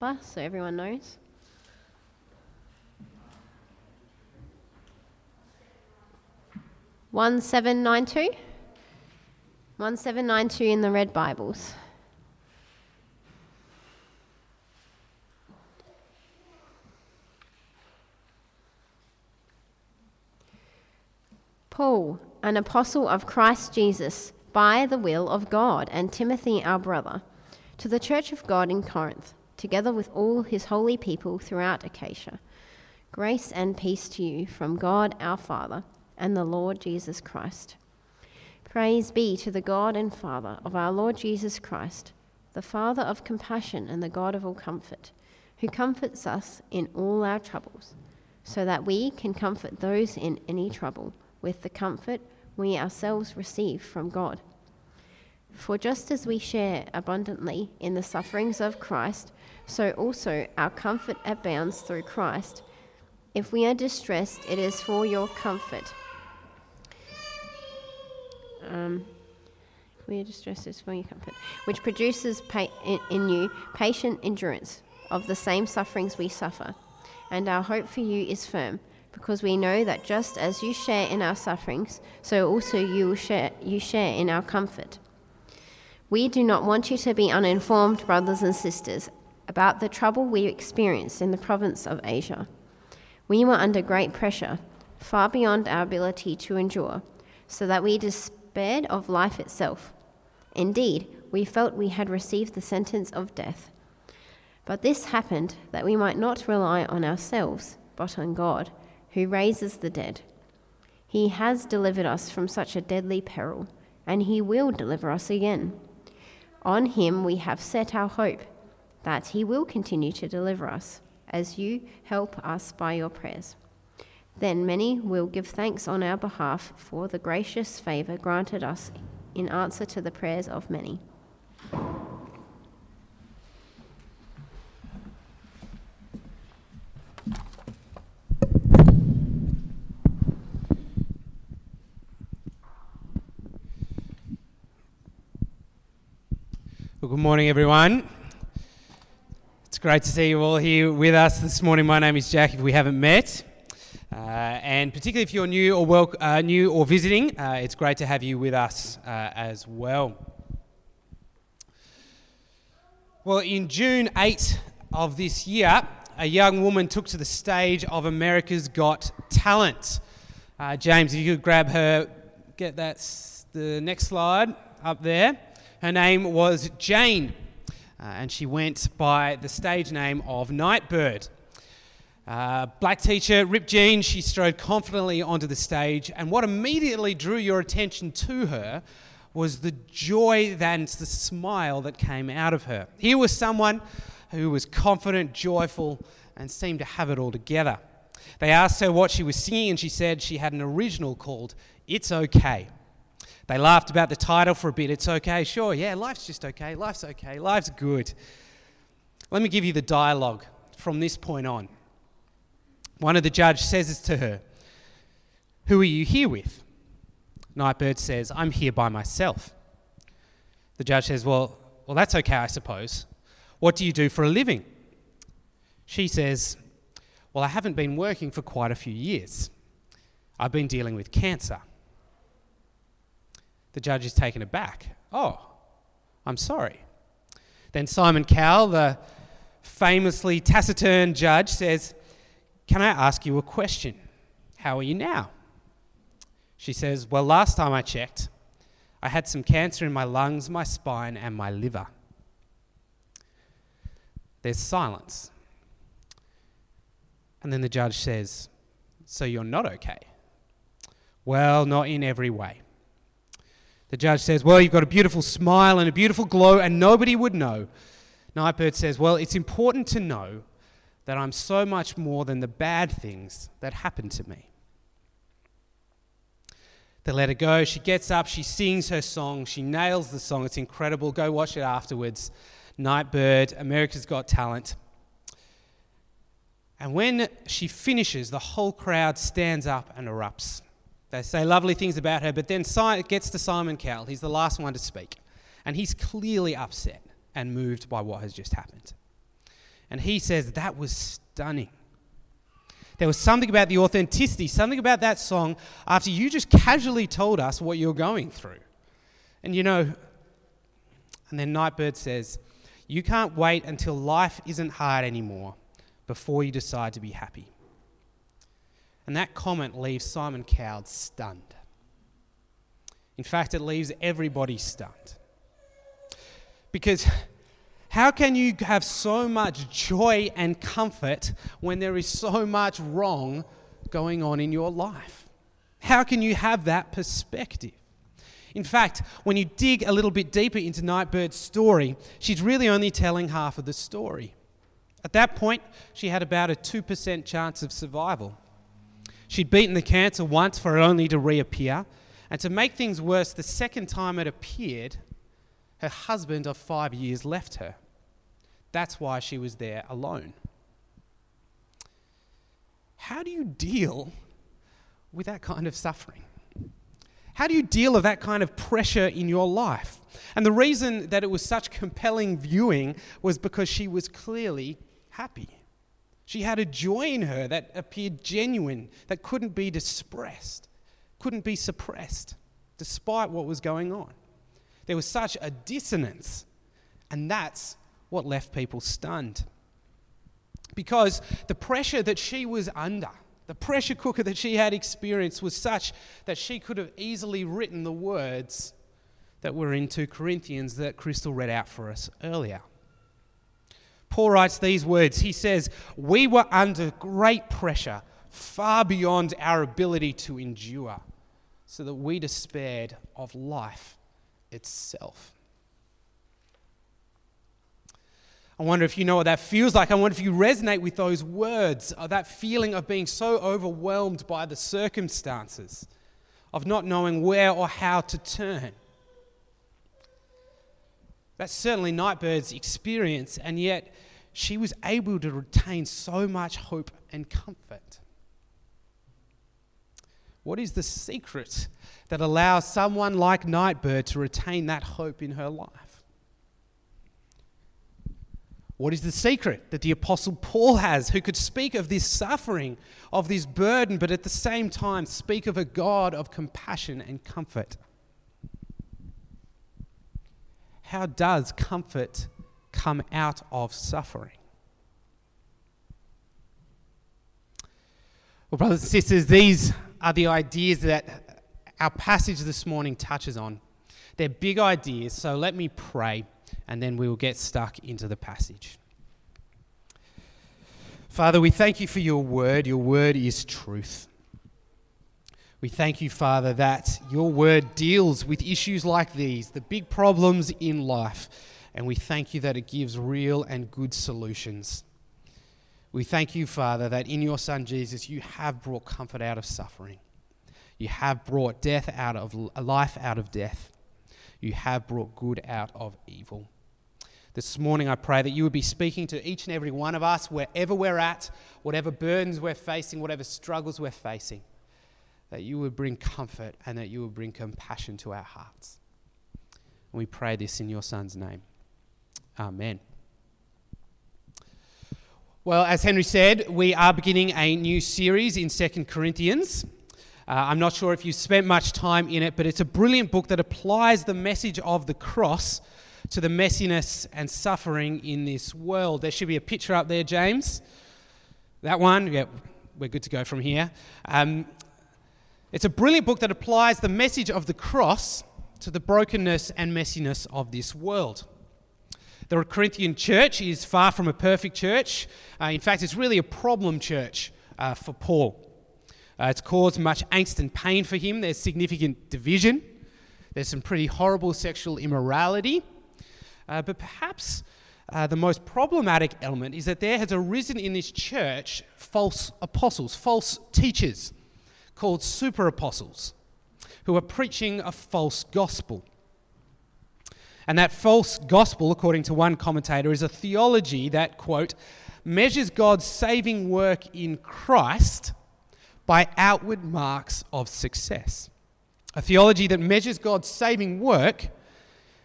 so everyone knows. One seven nine two. One seven nine two in the red Bibles. Paul, an apostle of Christ Jesus, by the will of God, and Timothy, our brother, to the church of God in Corinth together with all his holy people throughout Achaia. Grace and peace to you from God our Father and the Lord Jesus Christ. Praise be to the God and Father of our Lord Jesus Christ, the Father of compassion and the God of all comfort, who comforts us in all our troubles, so that we can comfort those in any trouble with the comfort we ourselves receive from God. For just as we share abundantly in the sufferings of Christ, so also our comfort abounds through Christ. If we are distressed, it is for your comfort. Um, we are distressed, it is for your comfort, which produces pa- in, in you patient endurance of the same sufferings we suffer. And our hope for you is firm, because we know that just as you share in our sufferings, so also you share, you share in our comfort. We do not want you to be uninformed, brothers and sisters, about the trouble we experienced in the province of Asia. We were under great pressure, far beyond our ability to endure, so that we despaired of life itself. Indeed, we felt we had received the sentence of death. But this happened that we might not rely on ourselves, but on God, who raises the dead. He has delivered us from such a deadly peril, and He will deliver us again. On Him we have set our hope that He will continue to deliver us as you help us by your prayers. Then many will give thanks on our behalf for the gracious favour granted us in answer to the prayers of many. Well, good morning, everyone great to see you all here with us this morning. My name is Jack, if we haven't met. Uh, and particularly if you're new or, wel- uh, new or visiting, uh, it's great to have you with us uh, as well. Well, in June 8 of this year, a young woman took to the stage of America's Got Talent. Uh, James, if you could grab her, get that, the next slide up there. Her name was Jane uh, and she went by the stage name of Nightbirde. Uh, black teacher, ripped jeans, she strode confidently onto the stage, and what immediately drew your attention to her was the joy and the smile that came out of her. Here was someone who was confident, joyful, and seemed to have it all together. They asked her what she was singing, and she said she had an original called It's Okay. They laughed about the title for a bit. It's okay, sure, yeah, life's just okay, life's okay, life's good. Let me give you the dialogue from this point on. One of the judge says to her, Who are you here with? Nightbirde says, I'm here by myself. The judge says, Well, well, that's okay, I suppose. What do you do for a living? She says, Well, I haven't been working for quite a few years. I've been dealing with cancer. The judge is taken aback. Oh, I'm sorry. Then Simon Cowell, the famously taciturn judge, says, Can I ask you a question? How are you now? She says, Well, last time I checked, I had some cancer in my lungs, my spine, and my liver. There's silence. And then the judge says, So you're not okay? Well, not in every way. The judge says, Well, you've got a beautiful smile and a beautiful glow, and nobody would know. Nightbirde says, Well, it's important to know that I'm so much more than the bad things that happen to me. They let her go. She gets up, she sings her song, she nails the song. It's incredible. Go watch it afterwards. Nightbirde, America's Got Talent. And when she finishes, the whole crowd stands up and erupts. They say lovely things about her, but then it gets to Simon Cowell. He's the last one to speak. And he's clearly upset and moved by what has just happened. And he says that was stunning. There was something about the authenticity, something about that song after you just casually told us what you're going through. And you know, and then Nightbirde says, You can't wait until life isn't hard anymore before you decide to be happy. And that comment leaves Simon Cowell stunned. In fact, it leaves everybody stunned. Because how can you have so much joy and comfort when there is so much wrong going on in your life? How can you have that perspective? In fact, when you dig a little bit deeper into Nightbirde's story, she's really only telling half of the story. At that point, she had about a 2% chance of survival. She'd beaten the cancer once for it only to reappear. And to make things worse, the second time it appeared, her husband of five years left her. That's why she was there alone. How do you deal with that kind of suffering? How do you deal with that kind of pressure in your life? And the reason that it was such compelling viewing was because she was clearly happy. She had a joy in her that appeared genuine, that couldn't be expressed, couldn't be suppressed, despite what was going on. There was such a dissonance, and that's what left people stunned. Because the pressure that she was under, the pressure cooker that she had experienced, was such that she could have easily written the words that were in 2 Corinthians that Crystal read out for us earlier. Paul writes these words He says, We were under great pressure, far beyond our ability to endure, so that we despaired of life itself. I wonder if you know what that feels like. I wonder if you resonate with those words, or that feeling of being so overwhelmed by the circumstances, of not knowing where or how to turn. That's certainly Nightbirde's experience, and yet she was able to retain so much hope and comfort. What is the secret that allows someone like Nightbirde to retain that hope in her life? What is the secret that the Apostle Paul has, who could speak of this suffering, of this burden, but at the same time speak of a God of compassion and comfort? How does comfort come out of suffering? Well, brothers and sisters, these are the ideas that our passage this morning touches on. They're big ideas, so let me pray and then we will get stuck into the passage. Father, we thank you for your word. Your word is truth. We thank you, Father, that your word deals with issues like these, the big problems in life, and we thank you that it gives real and good solutions. We thank you, Father, that in your Son Jesus, you have brought comfort out of suffering. You have brought death out of life out of death. You have brought good out of evil. This morning, I pray that you would be speaking to each and every one of us, wherever we're at, whatever burdens we're facing, whatever struggles we're facing, that you would bring comfort and that you would bring compassion to our hearts. And we pray this in your Son's name. Amen. Well, as Henry said, we are beginning a new series in Second Corinthians. Uh, I'm not sure if you spent much time in it, but it's a brilliant book that applies the message of the cross to the messiness and suffering in this world. There should be a picture up there, James. That one, yeah, we're good to go from here. Um, it's a brilliant book that applies the message of the cross to the brokenness and messiness of this world. The Corinthian church is far from a perfect church. Uh, in fact, it's really a problem church uh, for Paul. Uh, it's caused much angst and pain for him. There's significant division. There's some pretty horrible sexual immorality. Uh, but perhaps uh, the most problematic element is that there has arisen in this church false apostles, false teachers called super apostles who are preaching a false gospel. And that false gospel, according to one commentator, is a theology that, quote, measures God's saving work in Christ by outward marks of success. A theology that measures God's saving work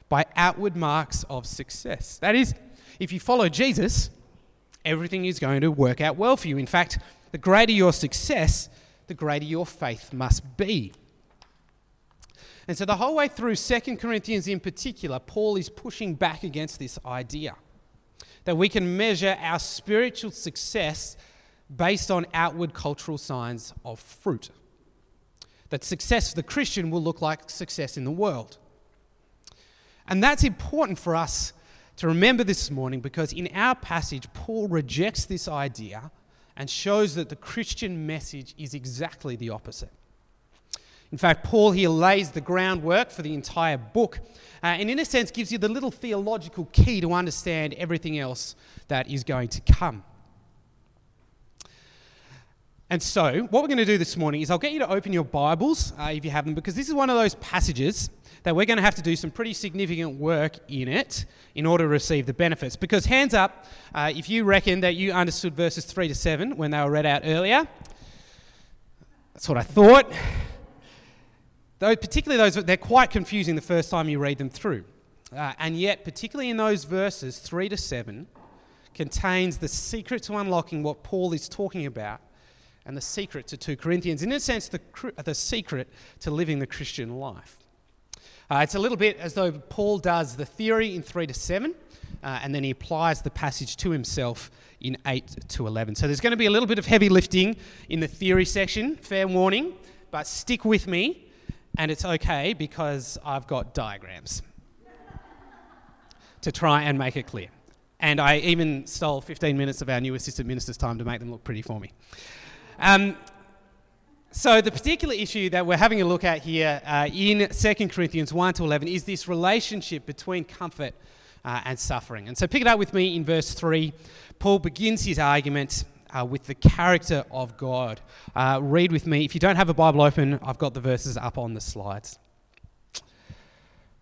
by outward marks of success. That is, if you follow Jesus, everything is going to work out well for you. In fact, the greater your success, the greater your faith must be. And so, the whole way through 2 Corinthians in particular, Paul is pushing back against this idea that we can measure our spiritual success based on outward cultural signs of fruit. That success for the Christian will look like success in the world. And that's important for us to remember this morning because in our passage, Paul rejects this idea and shows that the Christian message is exactly the opposite. In fact, Paul here lays the groundwork for the entire book uh, and, in a sense, gives you the little theological key to understand everything else that is going to come. And so, what we're going to do this morning is I'll get you to open your Bibles, uh, if you have them, because this is one of those passages that we're going to have to do some pretty significant work in it in order to receive the benefits. Because, hands up, uh, if you reckon that you understood verses 3 to 7 when they were read out earlier, that's what I thought. Though, particularly those, they're quite confusing the first time you read them through. Uh, and yet, particularly in those verses 3 to 7, contains the secret to unlocking what Paul is talking about and the secret to 2 Corinthians. In a sense, the, the secret to living the Christian life. Uh, it's a little bit as though Paul does the theory in 3 to 7, uh, and then he applies the passage to himself in 8 to 11. So there's going to be a little bit of heavy lifting in the theory section, fair warning, but stick with me, and it's okay because I've got diagrams to try and make it clear. And I even stole 15 minutes of our new assistant minister's time to make them look pretty for me. Um, so, the particular issue that we're having a look at here uh, in 2 Corinthians 1 to 11 is this relationship between comfort uh, and suffering. And so, pick it up with me in verse 3. Paul begins his argument uh, with the character of God. Uh, read with me. If you don't have a Bible open, I've got the verses up on the slides.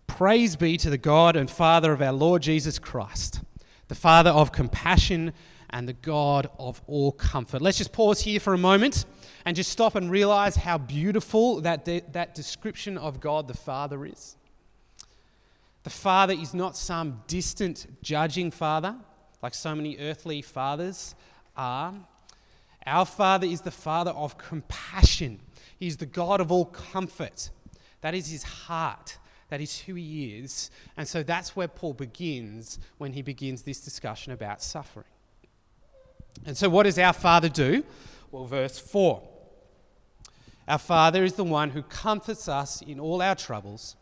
Praise be to the God and Father of our Lord Jesus Christ, the Father of compassion and the God of all comfort. Let's just pause here for a moment and just stop and realize how beautiful that, de- that description of God the Father is. The Father is not some distant judging Father like so many earthly fathers are. Our Father is the Father of compassion. He's the God of all comfort. That is his heart. That is who he is. And so that's where Paul begins when he begins this discussion about suffering. And so, what does our Father do? Well, verse 4 Our Father is the one who comforts us in all our troubles,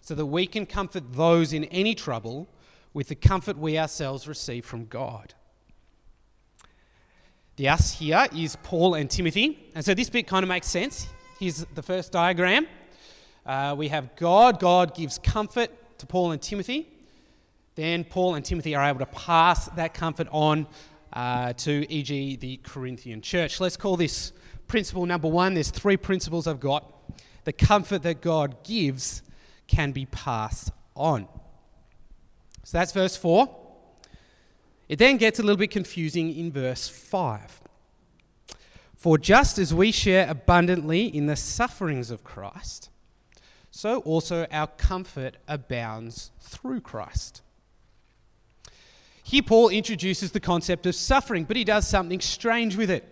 so that we can comfort those in any trouble with the comfort we ourselves receive from God. The us here is Paul and Timothy. And so this bit kind of makes sense. Here's the first diagram. Uh, we have God. God gives comfort to Paul and Timothy. Then Paul and Timothy are able to pass that comfort on uh, to, e.g., the Corinthian church. Let's call this principle number one. There's three principles I've got. The comfort that God gives can be passed on. So that's verse 4. It then gets a little bit confusing in verse 5. For just as we share abundantly in the sufferings of Christ, so also our comfort abounds through Christ. Here, Paul introduces the concept of suffering, but he does something strange with it.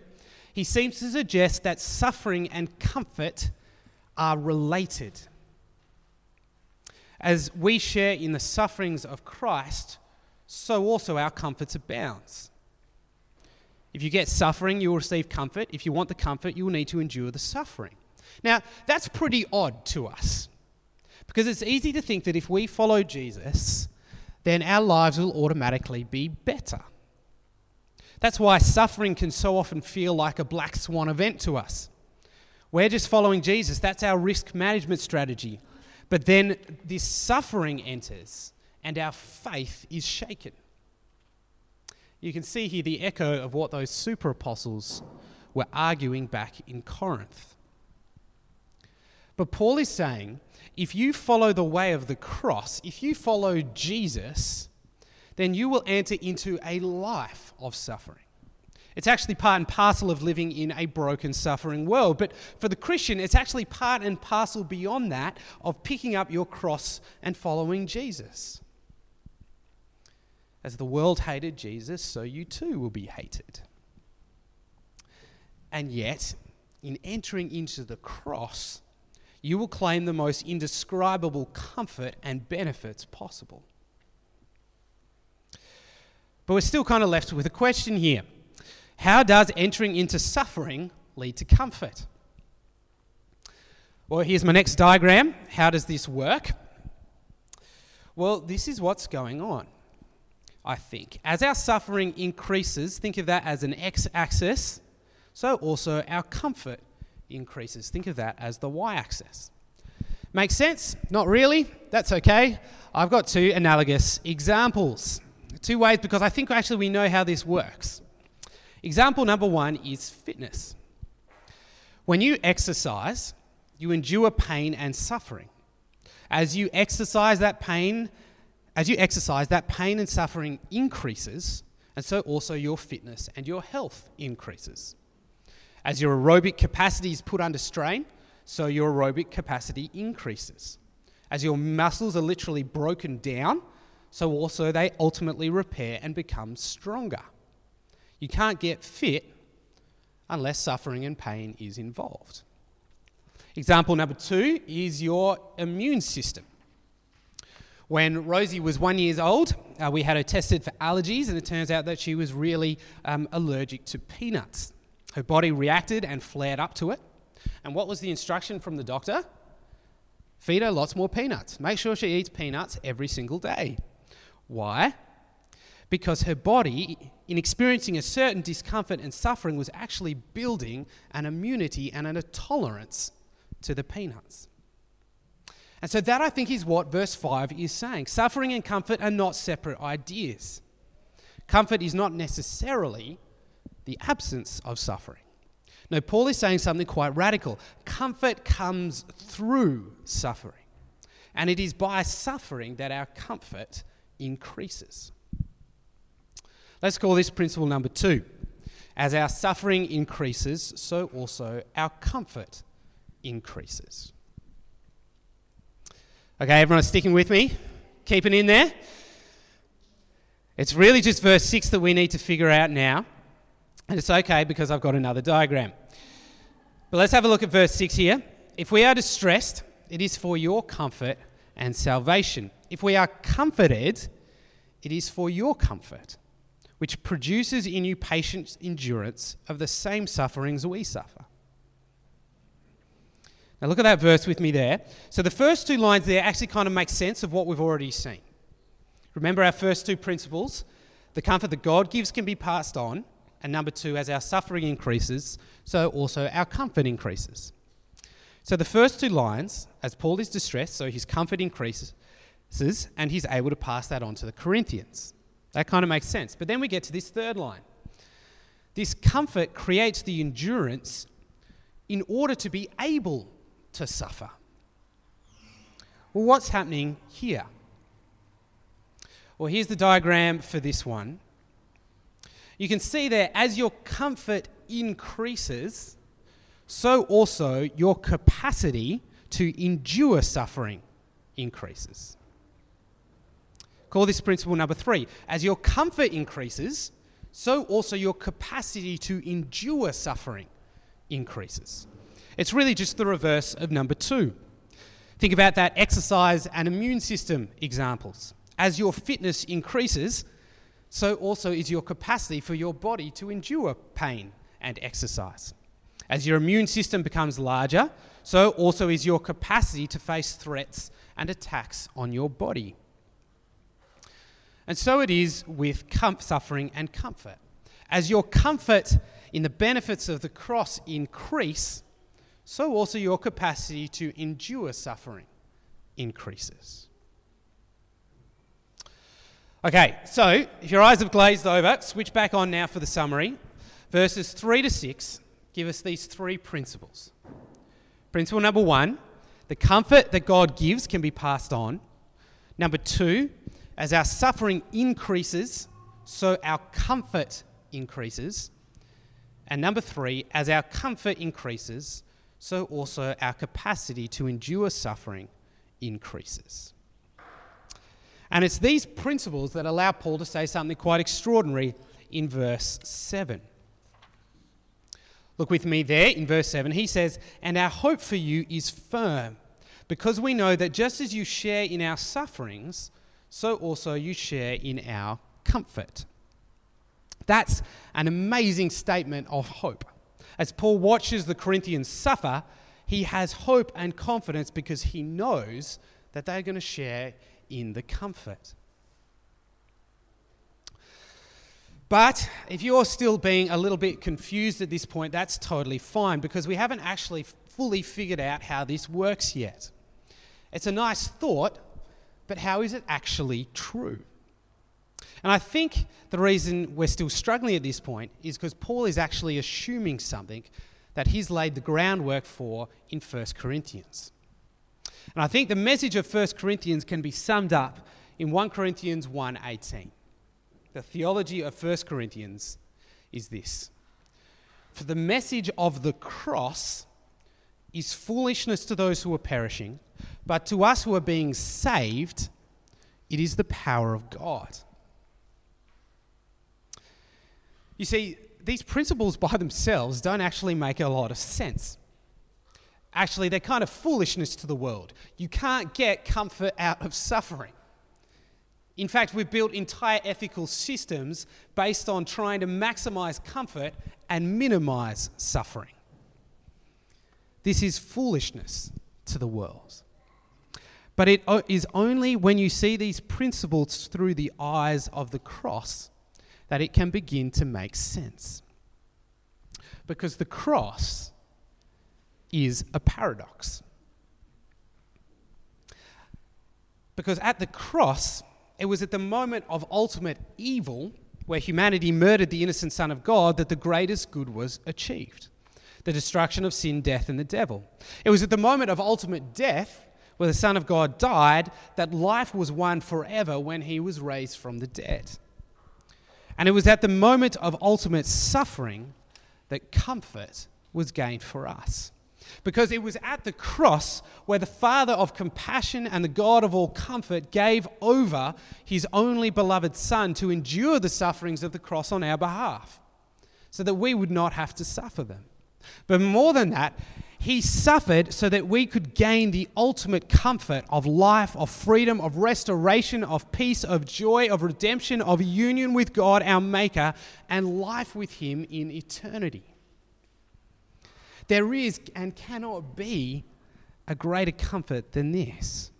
He seems to suggest that suffering and comfort are related. As we share in the sufferings of Christ, so also our comforts abounds. If you get suffering, you will receive comfort. If you want the comfort, you will need to endure the suffering. Now, that's pretty odd to us because it's easy to think that if we follow Jesus, then our lives will automatically be better. That's why suffering can so often feel like a black swan event to us. We're just following Jesus, that's our risk management strategy. But then this suffering enters and our faith is shaken. You can see here the echo of what those super apostles were arguing back in Corinth. But Paul is saying if you follow the way of the cross, if you follow Jesus, then you will enter into a life of suffering. It's actually part and parcel of living in a broken, suffering world. But for the Christian, it's actually part and parcel beyond that of picking up your cross and following Jesus. As the world hated Jesus, so you too will be hated. And yet, in entering into the cross, you will claim the most indescribable comfort and benefits possible. But we're still kind of left with a question here How does entering into suffering lead to comfort? Well, here's my next diagram. How does this work? Well, this is what's going on, I think. As our suffering increases, think of that as an x axis, so also our comfort increases. Think of that as the y axis. Make sense? Not really? That's okay. I've got two analogous examples. Two ways because I think actually we know how this works. Example number one is fitness. When you exercise, you endure pain and suffering. As you exercise that pain, as you exercise, that pain and suffering increases, and so also your fitness and your health increases. As your aerobic capacity is put under strain, so your aerobic capacity increases. As your muscles are literally broken down, so also they ultimately repair and become stronger. You can't get fit unless suffering and pain is involved. Example number two is your immune system. When Rosie was one years old, uh, we had her tested for allergies, and it turns out that she was really um, allergic to peanuts. Her body reacted and flared up to it. And what was the instruction from the doctor? Feed her lots more peanuts. Make sure she eats peanuts every single day. Why? Because her body, in experiencing a certain discomfort and suffering, was actually building an immunity and a tolerance to the peanuts. And so, that I think is what verse 5 is saying. Suffering and comfort are not separate ideas. Comfort is not necessarily the absence of suffering. No, Paul is saying something quite radical. Comfort comes through suffering. And it is by suffering that our comfort increases. Let's call this principle number two. As our suffering increases, so also our comfort increases. Okay, everyone sticking with me? Keeping in there? It's really just verse 6 that we need to figure out now. And it's okay because I've got another diagram. But let's have a look at verse 6 here. If we are distressed, it is for your comfort and salvation. If we are comforted, it is for your comfort, which produces in you patient endurance of the same sufferings we suffer. Now, look at that verse with me there. So, the first two lines there actually kind of make sense of what we've already seen. Remember our first two principles the comfort that God gives can be passed on, and number two, as our suffering increases, so also our comfort increases. So, the first two lines, as Paul is distressed, so his comfort increases, and he's able to pass that on to the Corinthians. That kind of makes sense. But then we get to this third line. This comfort creates the endurance in order to be able to suffer. Well, what's happening here? Well, here's the diagram for this one. You can see there, as your comfort increases, so also your capacity to endure suffering increases. Call this principle number three. As your comfort increases, so also your capacity to endure suffering increases. It's really just the reverse of number two. Think about that exercise and immune system examples. As your fitness increases, so also is your capacity for your body to endure pain and exercise. As your immune system becomes larger, so also is your capacity to face threats and attacks on your body. And so it is with com- suffering and comfort. As your comfort in the benefits of the cross increase, so also your capacity to endure suffering increases. Okay, so if your eyes have glazed over, switch back on now for the summary. Verses 3 to 6 give us these three principles. Principle number one the comfort that God gives can be passed on. Number two, as our suffering increases, so our comfort increases. And number three, as our comfort increases, so also our capacity to endure suffering increases. And it's these principles that allow Paul to say something quite extraordinary in verse 7. Look with me there in verse 7. He says, And our hope for you is firm, because we know that just as you share in our sufferings, so also you share in our comfort. That's an amazing statement of hope. As Paul watches the Corinthians suffer, he has hope and confidence because he knows that they're going to share in the comfort. But if you're still being a little bit confused at this point, that's totally fine because we haven't actually fully figured out how this works yet. It's a nice thought, but how is it actually true? And I think the reason we're still struggling at this point is because Paul is actually assuming something that he's laid the groundwork for in 1 Corinthians. And I think the message of 1 Corinthians can be summed up in 1 Corinthians 1:18. The theology of 1 Corinthians is this. For the message of the cross is foolishness to those who are perishing, but to us who are being saved, it is the power of God. You see, these principles by themselves don't actually make a lot of sense. Actually, they're kind of foolishness to the world. You can't get comfort out of suffering. In fact, we've built entire ethical systems based on trying to maximize comfort and minimize suffering. This is foolishness to the world. But it is only when you see these principles through the eyes of the cross that it can begin to make sense. Because the cross is a paradox. Because at the cross, it was at the moment of ultimate evil, where humanity murdered the innocent Son of God, that the greatest good was achieved the destruction of sin, death, and the devil. It was at the moment of ultimate death, where the Son of God died, that life was won forever when he was raised from the dead. And it was at the moment of ultimate suffering that comfort was gained for us because it was at the cross where the Father of compassion and the God of all comfort gave over his only beloved Son to endure the sufferings of the cross on our behalf, so that we would not have to suffer them. But more than that, he suffered so that we could gain the ultimate comfort of life, of freedom, of restoration, of peace, of joy, of redemption, of union with God, our Maker, and life with Him in eternity. There is and cannot be a greater comfort than this.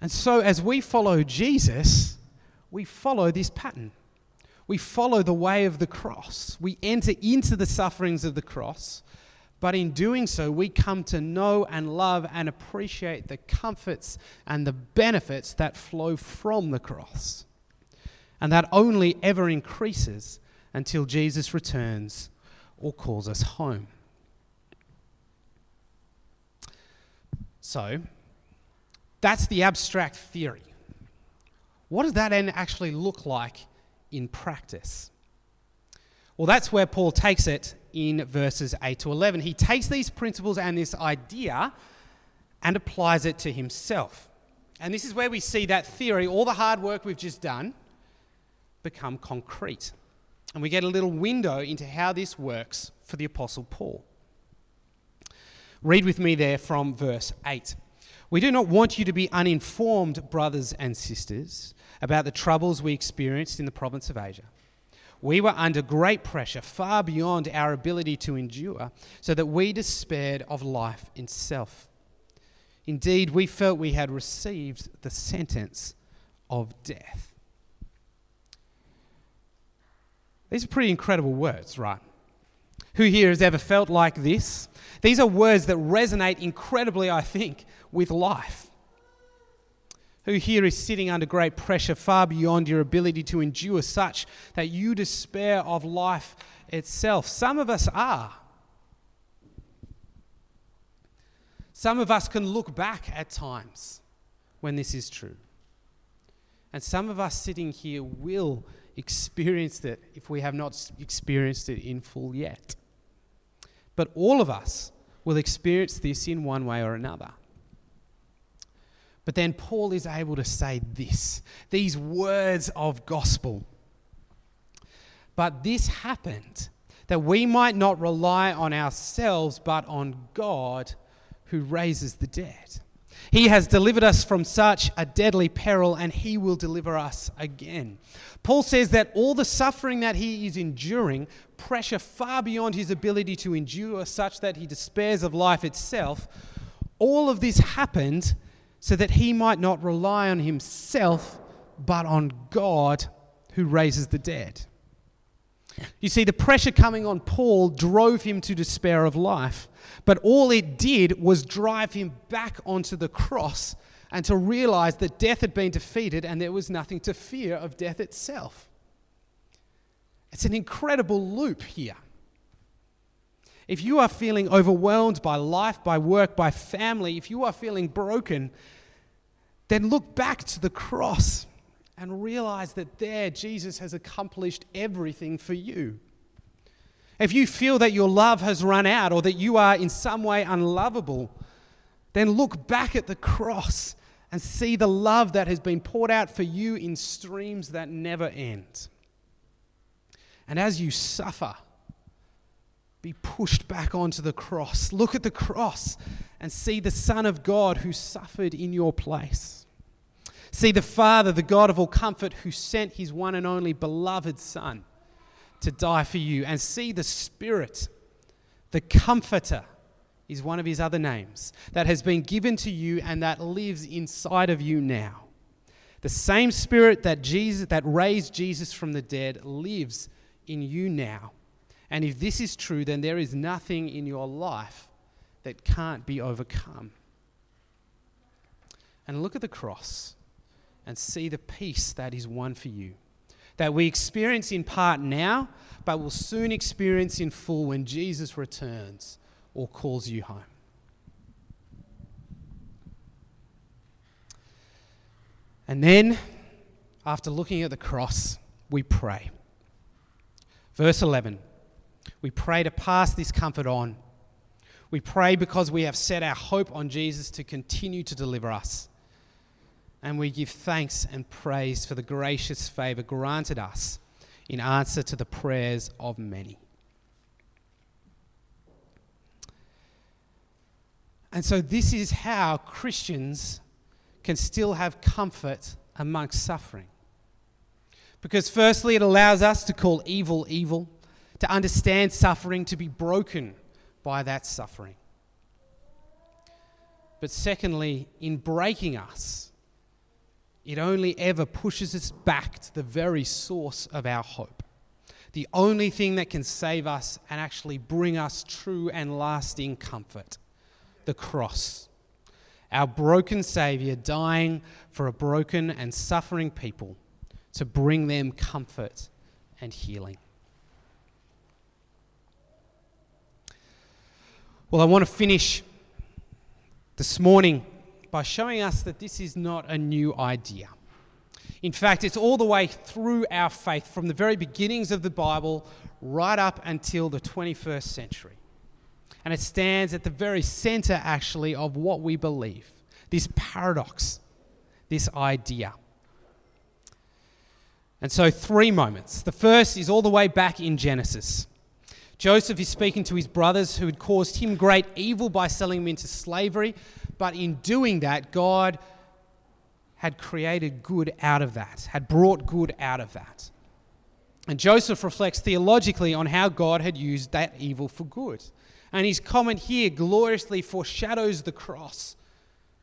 And so, as we follow Jesus, we follow this pattern. We follow the way of the cross. We enter into the sufferings of the cross, but in doing so, we come to know and love and appreciate the comforts and the benefits that flow from the cross. And that only ever increases until Jesus returns or calls us home. So, that's the abstract theory. What does that end actually look like in practice? Well, that's where Paul takes it in verses 8 to 11. He takes these principles and this idea and applies it to himself. And this is where we see that theory, all the hard work we've just done, become concrete. And we get a little window into how this works for the Apostle Paul. Read with me there from verse 8. We do not want you to be uninformed, brothers and sisters, about the troubles we experienced in the province of Asia. We were under great pressure, far beyond our ability to endure, so that we despaired of life itself. Indeed, we felt we had received the sentence of death. These are pretty incredible words, right? Who here has ever felt like this? These are words that resonate incredibly, I think, with life. Who here is sitting under great pressure far beyond your ability to endure such that you despair of life itself? Some of us are. Some of us can look back at times when this is true. And some of us sitting here will experienced it if we have not experienced it in full yet. But all of us will experience this in one way or another. But then Paul is able to say this these words of gospel. But this happened that we might not rely on ourselves, but on God who raises the dead. He has delivered us from such a deadly peril, and He will deliver us again. Paul says that all the suffering that he is enduring, pressure far beyond his ability to endure, such that he despairs of life itself, all of this happened so that he might not rely on himself, but on God who raises the dead. You see, the pressure coming on Paul drove him to despair of life, but all it did was drive him back onto the cross and to realize that death had been defeated and there was nothing to fear of death itself. It's an incredible loop here. If you are feeling overwhelmed by life, by work, by family, if you are feeling broken, then look back to the cross and realize that there Jesus has accomplished everything for you. If you feel that your love has run out or that you are in some way unlovable, then look back at the cross and see the love that has been poured out for you in streams that never end. And as you suffer, be pushed back onto the cross. Look at the cross and see the Son of God who suffered in your place. See the Father, the God of all comfort, who sent his one and only beloved Son to die for you. And see the Spirit, the Comforter is one of his other names, that has been given to you and that lives inside of you now. The same Spirit that, Jesus, that raised Jesus from the dead lives in you now. And if this is true, then there is nothing in your life that can't be overcome. And look at the cross and see the peace that is won for you. That we experience in part now, but will soon experience in full when Jesus returns or calls you home. And then, after looking at the cross, we pray. Verse 11 we pray to pass this comfort on. We pray because we have set our hope on Jesus to continue to deliver us. And we give thanks and praise for the gracious favor granted us in answer to the prayers of many. And so, this is how Christians can still have comfort amongst suffering. Because, firstly, it allows us to call evil evil, to understand suffering, to be broken by that suffering. But, secondly, in breaking us, it only ever pushes us back to the very source of our hope. The only thing that can save us and actually bring us true and lasting comfort the cross. Our broken Saviour dying for a broken and suffering people to bring them comfort and healing. Well, I want to finish this morning by showing us that this is not a new idea. In fact, it's all the way through our faith from the very beginnings of the Bible right up until the 21st century. And it stands at the very center, actually, of what we believe this paradox, this idea. And so, three moments. The first is all the way back in Genesis. Joseph is speaking to his brothers who had caused him great evil by selling him into slavery, but in doing that, God had created good out of that, had brought good out of that. And Joseph reflects theologically on how God had used that evil for good. And his comment here gloriously foreshadows the cross,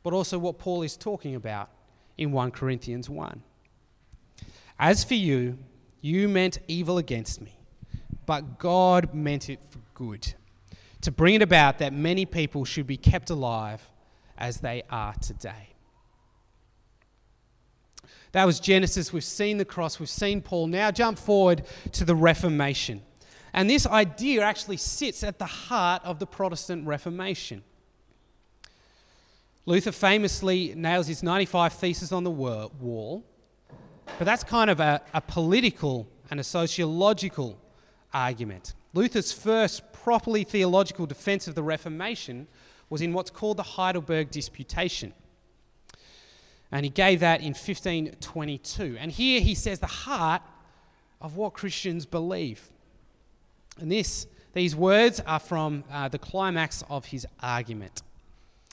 but also what Paul is talking about in 1 Corinthians 1. As for you, you meant evil against me, but God meant it for good, to bring it about that many people should be kept alive as they are today. That was Genesis. We've seen the cross, we've seen Paul. Now jump forward to the Reformation. And this idea actually sits at the heart of the Protestant Reformation. Luther famously nails his 95 Theses on the wall, but that's kind of a, a political and a sociological argument. Luther's first properly theological defense of the Reformation was in what's called the Heidelberg Disputation. And he gave that in 1522. And here he says the heart of what Christians believe. And this, these words are from uh, the climax of his argument.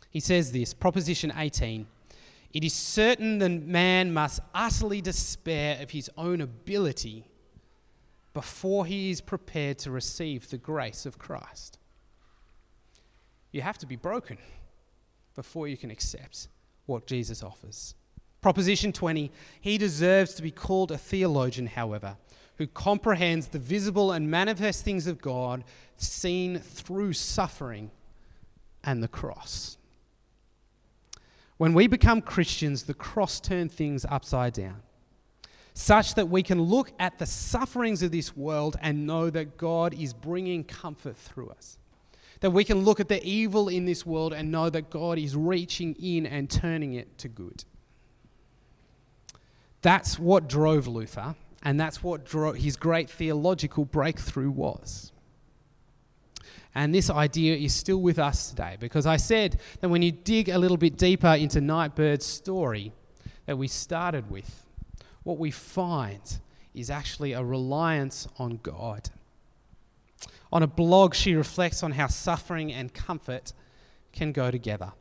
He says this Proposition 18 It is certain that man must utterly despair of his own ability before he is prepared to receive the grace of Christ. You have to be broken before you can accept what Jesus offers. Proposition 20 He deserves to be called a theologian, however, who comprehends the visible and manifest things of God seen through suffering and the cross. When we become Christians, the cross turns things upside down, such that we can look at the sufferings of this world and know that God is bringing comfort through us. That we can look at the evil in this world and know that God is reaching in and turning it to good. That's what drove Luther, and that's what his great theological breakthrough was. And this idea is still with us today because I said that when you dig a little bit deeper into Nightbirde's story that we started with, what we find is actually a reliance on God. On a blog, she reflects on how suffering and comfort can go together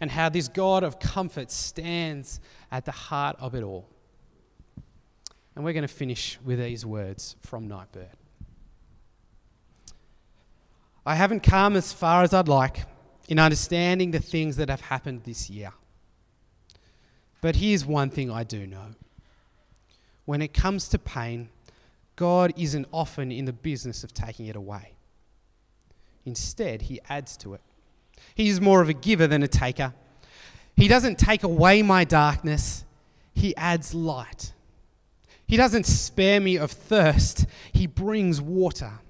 and how this God of comfort stands at the heart of it all. And we're going to finish with these words from Nightbirde. I haven't come as far as I'd like in understanding the things that have happened this year. But here's one thing I do know when it comes to pain, God isn't often in the business of taking it away. Instead, He adds to it. He is more of a giver than a taker. He doesn't take away my darkness, He adds light. He doesn't spare me of thirst, He brings water.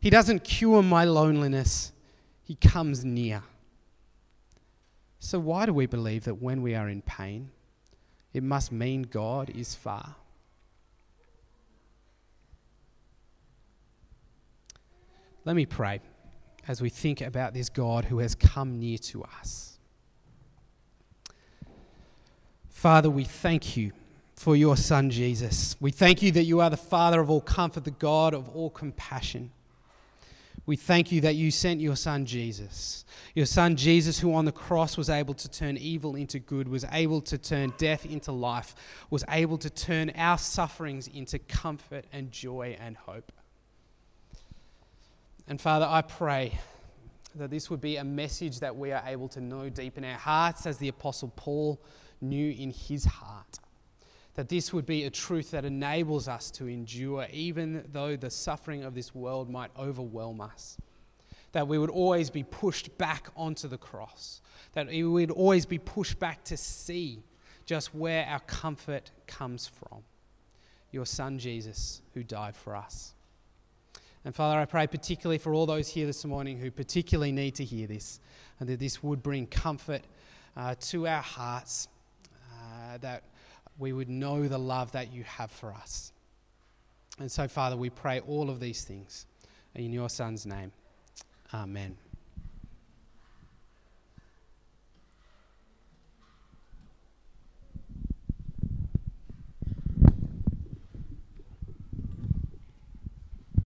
He doesn't cure my loneliness, He comes near. So, why do we believe that when we are in pain, it must mean God is far? Let me pray as we think about this God who has come near to us. Father, we thank you for your Son Jesus. We thank you that you are the Father of all comfort, the God of all compassion. We thank you that you sent your son Jesus. Your son Jesus, who on the cross was able to turn evil into good, was able to turn death into life, was able to turn our sufferings into comfort and joy and hope. And Father, I pray that this would be a message that we are able to know deep in our hearts, as the Apostle Paul knew in his heart that this would be a truth that enables us to endure, even though the suffering of this world might overwhelm us. That we would always be pushed back onto the cross. That we would always be pushed back to see just where our comfort comes from. Your Son, Jesus, who died for us. And Father, I pray particularly for all those here this morning who particularly need to hear this, and that this would bring comfort uh, to our hearts, uh, that we would know the love that you have for us. And so, Father, we pray all of these things in your Son's name. Amen.